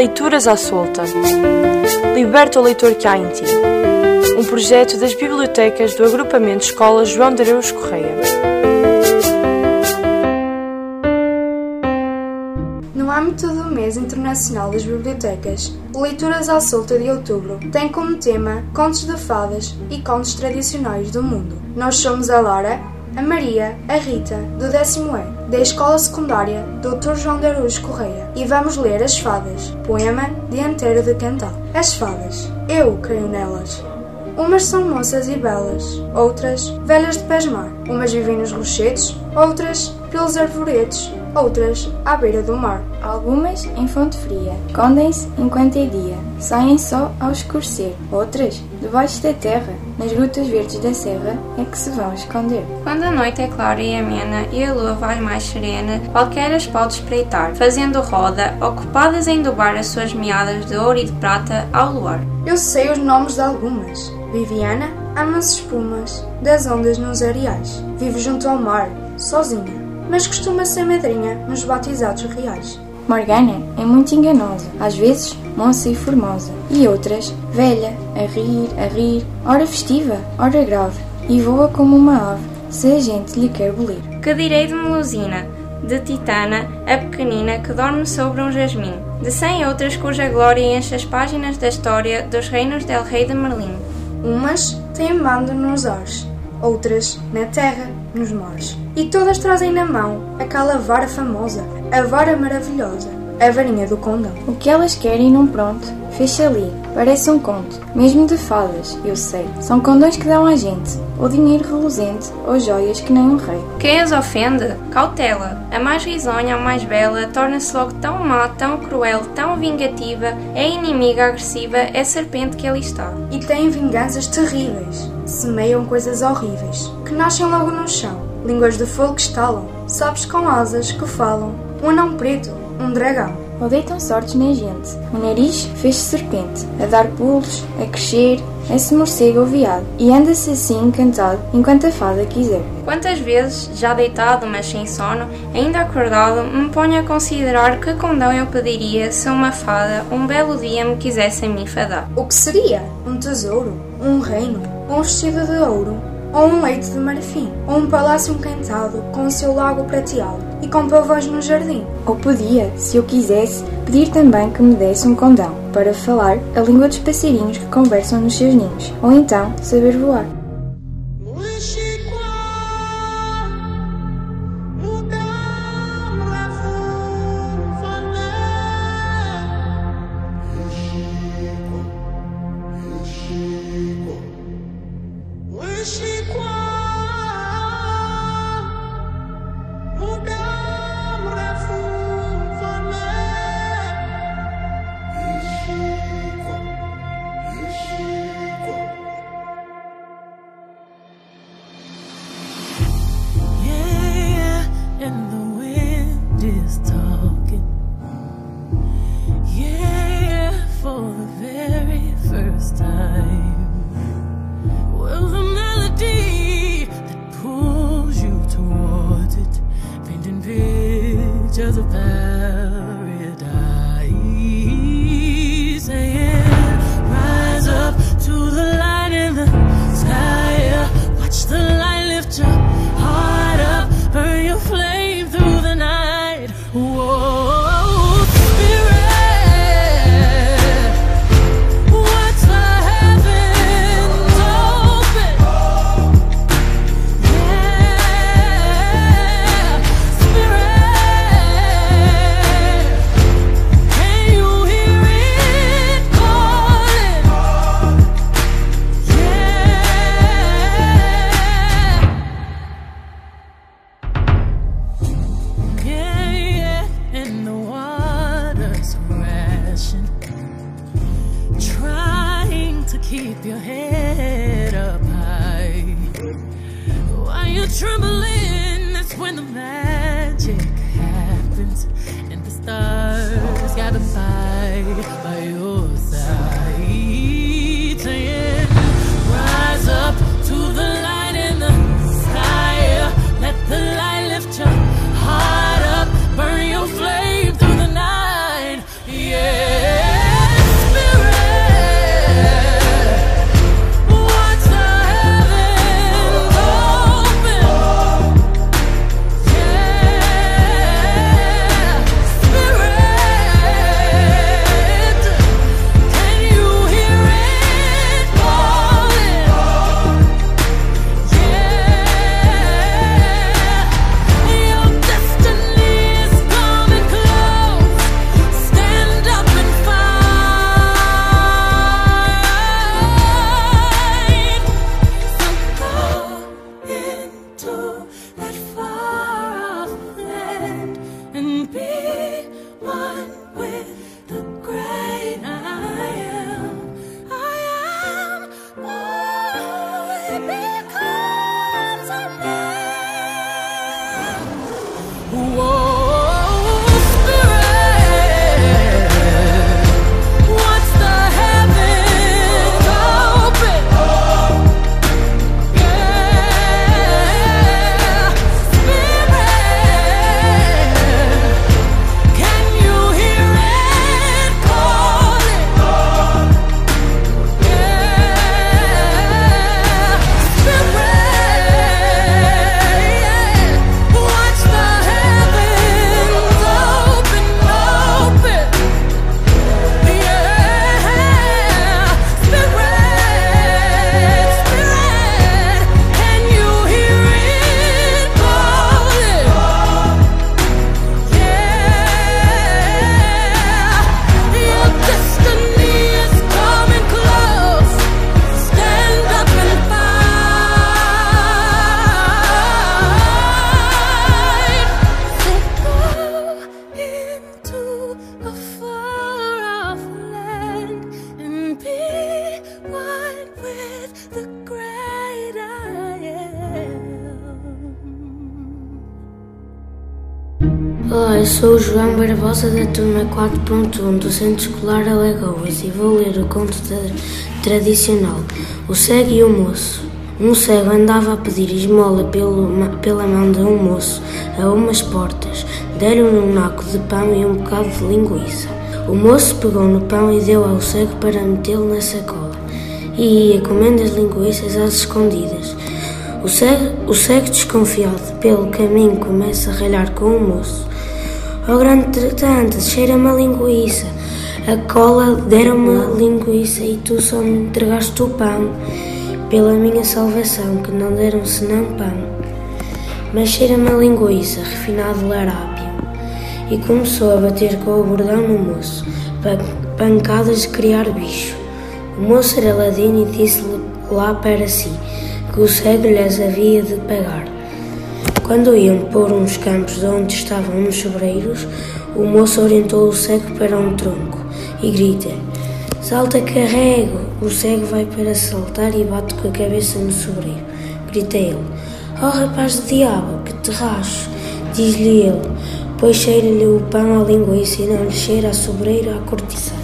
Leituras à Solta. Liberta o leitor que há em ti. Um projeto das bibliotecas do Agrupamento Escola João de Areus Correia. No âmbito do Mês Internacional das Bibliotecas, o Leituras à Solta de Outubro tem como tema contos de fadas e contos tradicionais do mundo. Nós somos a Laura, a Maria, a Rita, do décimo E, da Escola Secundária Dr. João de Araújo Correia, e vamos ler As Fadas, poema dianteiro de Cantal. As fadas, eu creio nelas. Umas são moças e belas, outras velhas de pés mar. Umas vivem nos rochedos, outras pelos arvoredos, outras à beira do mar. Algumas em fonte fria, condem-se enquanto é dia, saem só ao escurecer. Outras, debaixo da terra, nas grutas verdes da serra, é que se vão esconder. Quando a noite é clara e amena e a lua vai mais serena, qualquer as pode espreitar, fazendo roda, ocupadas em dobar as suas meadas de ouro e de prata ao luar. Eu sei os nomes de algumas. Viviana ama-se espumas das ondas nos areais. Vive junto ao mar, sozinha, mas costuma ser madrinha nos batizados reais. Morgana é muito enganosa, às vezes moça e formosa, e outras, velha, a rir, a rir, ora festiva, ora grave, e voa como uma ave, se a gente lhe quer bolir. Que direi de Melusina, de Titana, a pequenina que dorme sobre um jasmim, de cem outras cuja glória enche as páginas da história dos reinos del rei de Merlin. Umas têm bando nos ares, outras na terra, nos mares. E todas trazem na mão aquela vara famosa, a vara maravilhosa, a varinha do condão. O que elas querem num pronto, fecha ali, parece um conto, mesmo de fadas, eu sei. São condões que dão a gente, ou dinheiro reluzente, ou joias que nem um rei. Quem as ofende? Cautela! A mais risonha, a mais bela, torna-se logo tão má, tão cruel, tão vingativa, é inimiga agressiva, é serpente que ali está. E têm vinganças terríveis, semeiam coisas horríveis, que nascem logo no chão, línguas de fogo que estalam, sapos com asas que falam, um anão preto, um dragão. Ou deitam sortes na gente. O nariz fez-se serpente, a dar pulos, a crescer, é-se morcego ou veado, e anda-se assim encantado enquanto a fada quiser. Quantas vezes, já deitado, mas sem sono, ainda acordado, me ponho a considerar que condão eu pediria se uma fada um belo dia me quisesse a mim fadar. O que seria? Um tesouro? Um reino? Um vestido de ouro? Ou um leite de marfim? Ou um palácio encantado com o seu lago prateado e com pavões no jardim? Ou podia, se eu quisesse, pedir também que me desse um condão para falar a língua dos passarinhos que conversam nos seus ninhos, ou então saber voar. to the past. By your side. Sou o João Barbosa da turma 4.1 do Centro Escolar Alagoas e vou ler o conto tradicional O Cego e o Moço. Um cego andava a pedir esmola pelo, pela mão de um moço a umas portas. Deram-lhe um naco de pão e um bocado de linguiça. O moço pegou no pão e deu ao cego para metê-lo na sacola. E ia comendo as linguiças às escondidas. O cego, o cego desconfiado pelo caminho começa a ralhar com o moço. Oh grande tratante, cheira-me a linguiça. A cola deram-me linguiça e tu só me entregaste o pão. Pela minha salvação, que não deram senão pão. Mas cheira-me a linguiça, refinado larápio. E começou a bater com o bordão no moço, pancadas de criar bicho. O moço era ladino e disse-lhe lá para si que o cego lhes havia de pagar. Quando iam por uns campos onde estavam uns sobreiros, o moço orientou o cego para um tronco e grita: Salta, carrego! O cego vai para saltar e bate com a cabeça no sobreiro. Grita ele: Oh rapaz de diabo, que te racho! Diz-lhe ele, pois cheira-lhe o pão à linguiça e não lhe cheira a sobreiro à cortiça.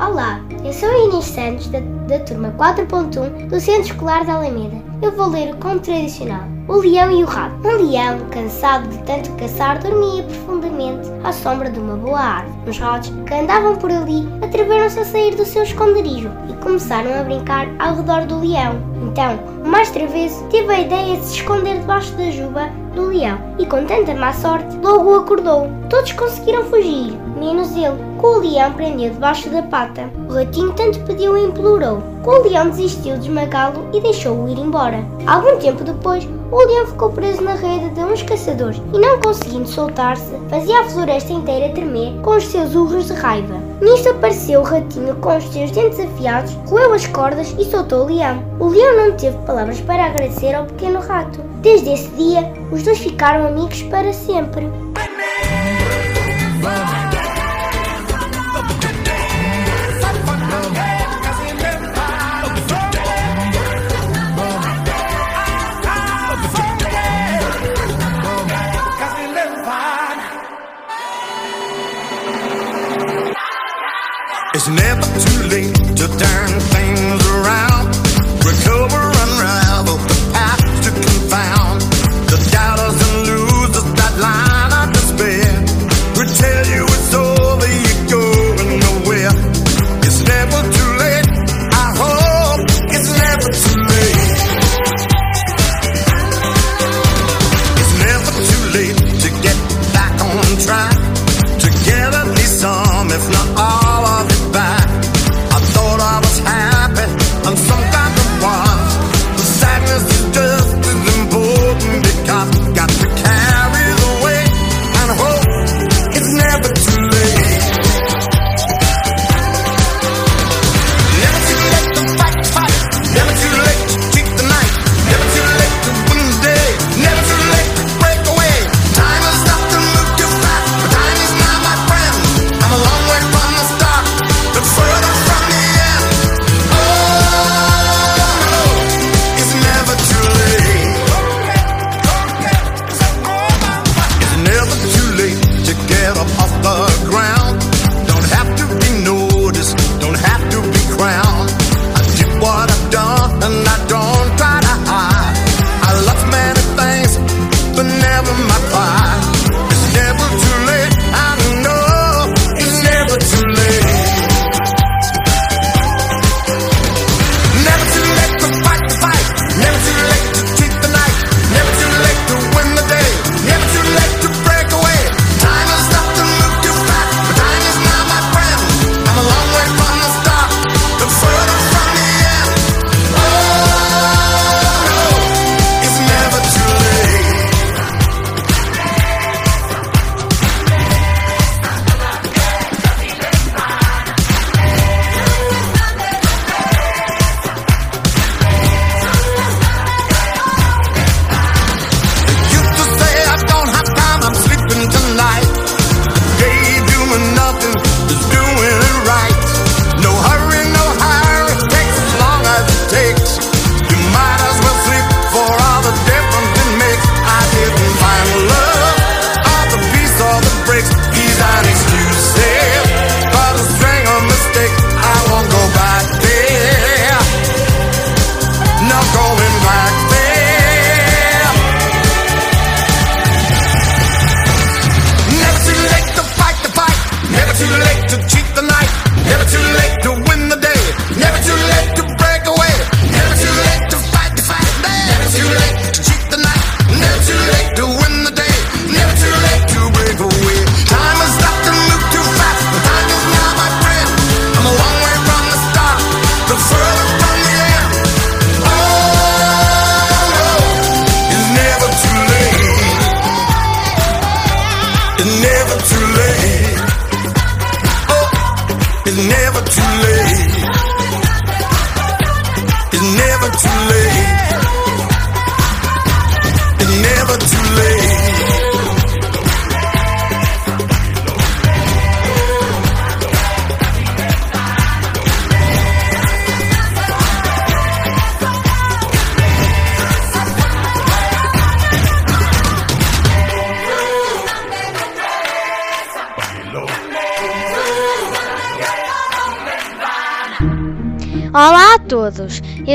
Olá, sou Inês Santos, da, da turma 4.1 do Centro Escolar da Alameda. Eu vou ler o conto tradicional. O Leão e o Rato. Um leão, cansado de tanto caçar, dormia profundamente à sombra de uma boa árvore. Os ratos que andavam por ali atreveram-se a sair do seu esconderijo e começaram a brincar ao redor do leão. Então, o mais travesso teve a ideia de se esconder debaixo da juba do leão e, com tanta má sorte, logo acordou. Todos conseguiram fugir, menos ele, que o leão prendeu debaixo da pata. O ratinho tanto pediu e implorou, que o leão desistiu de esmagá-lo e deixou-o ir embora. Algum tempo depois, o leão ficou preso na rede de uns caçadores e, não conseguindo soltar-se, fazia a floresta inteira tremer com os seus urros de raiva. Nisto apareceu o ratinho com os seus dentes afiados, roeu as cordas e soltou o leão. O leão não teve palavras para agradecer ao pequeno rato. Desde esse dia, os dois ficaram amigos para sempre.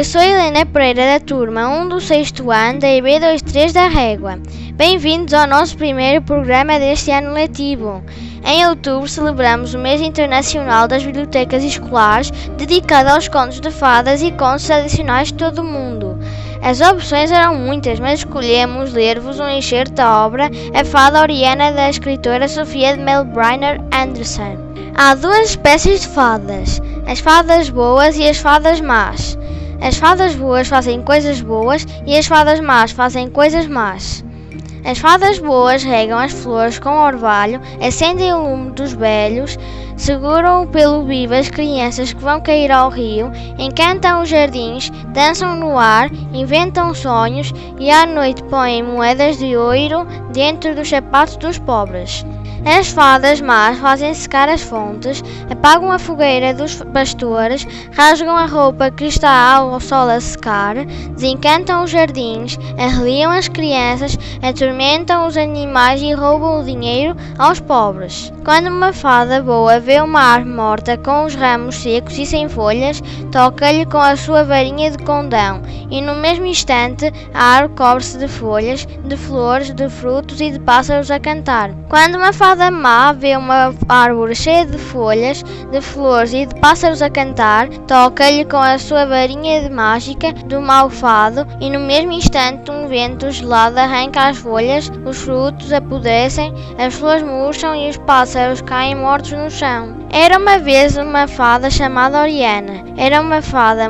Eu sou Helena Pereira da turma 1 do 6 ano da IB23 da Régua. Bem-vindos ao nosso primeiro programa deste ano letivo. Em outubro celebramos o mês internacional das bibliotecas escolares dedicado aos contos de fadas e contos tradicionais de todo o mundo. As opções eram muitas, mas escolhemos ler-vos um enxerto da obra A Fada Oriana da escritora Sofia de Melbriner Anderson. Há duas espécies de fadas, as fadas boas e as fadas más. As fadas boas fazem coisas boas e as fadas más fazem coisas más. As fadas boas regam as flores com orvalho, acendem o lume dos velhos, seguram pelo vivo as crianças que vão cair ao rio, encantam os jardins, dançam no ar, inventam sonhos e à noite põem moedas de ouro dentro dos sapatos dos pobres. As fadas más fazem secar as fontes, apagam a fogueira dos pastores, rasgam a roupa que está ao sol a secar, desencantam os jardins, arreliam as crianças, atormentam os animais e roubam o dinheiro aos pobres. Quando uma fada boa vê uma árvore morta com os ramos secos e sem folhas, toca-lhe com a sua varinha de condão, e no mesmo instante a árvore cobre-se de folhas, de flores, de frutos e de pássaros a cantar. Quando uma fada fada má vê uma árvore cheia de folhas, de flores e de pássaros a cantar, toca-lhe com a sua varinha de mágica do malfado e no mesmo instante um vento gelado arranca as folhas, os frutos apodrecem, as flores murcham e os pássaros caem mortos no chão. Era uma vez uma fada chamada Oriana. Era uma fada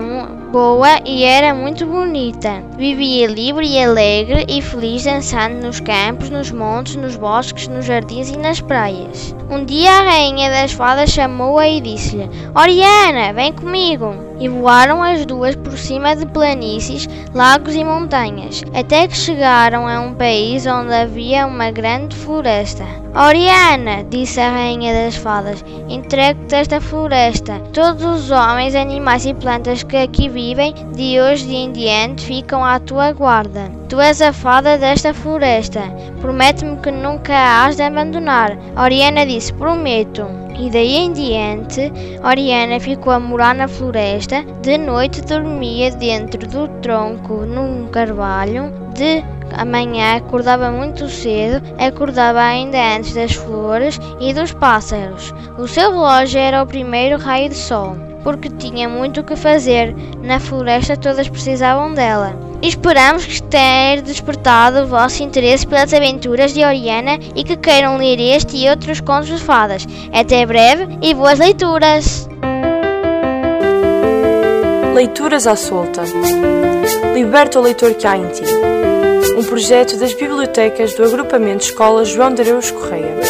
boa e era muito bonita. Vivia livre e alegre e feliz dançando nos campos, nos montes, nos bosques, nos jardins e nas praias. Um dia a rainha das fadas chamou-a e disse-lhe: Oriana, vem comigo e voaram as duas por cima de planícies, lagos e montanhas, até que chegaram a um país onde havia uma grande floresta. Oriana, disse a rainha das fadas, entregue-te esta floresta. Todos os homens, animais e plantas que aqui vivem, de hoje em diante, ficam à tua guarda. Tu és a fada desta floresta. Promete-me que nunca a has de abandonar. Oriana disse: Prometo. E daí em diante, Oriana ficou a morar na floresta. De noite dormia dentro do tronco num carvalho. De amanhã acordava muito cedo, acordava ainda antes das flores e dos pássaros. O seu relógio era o primeiro raio de sol, porque tinha muito o que fazer. Na floresta todas precisavam dela. Esperamos que despertado o vosso interesse pelas aventuras de Oriana e que queiram ler este e outros contos de fadas. Até breve e boas leituras! Leituras à solta. Liberta o leitor que há em ti. Um projeto das bibliotecas do Agrupamento Escola João de Areus Correia.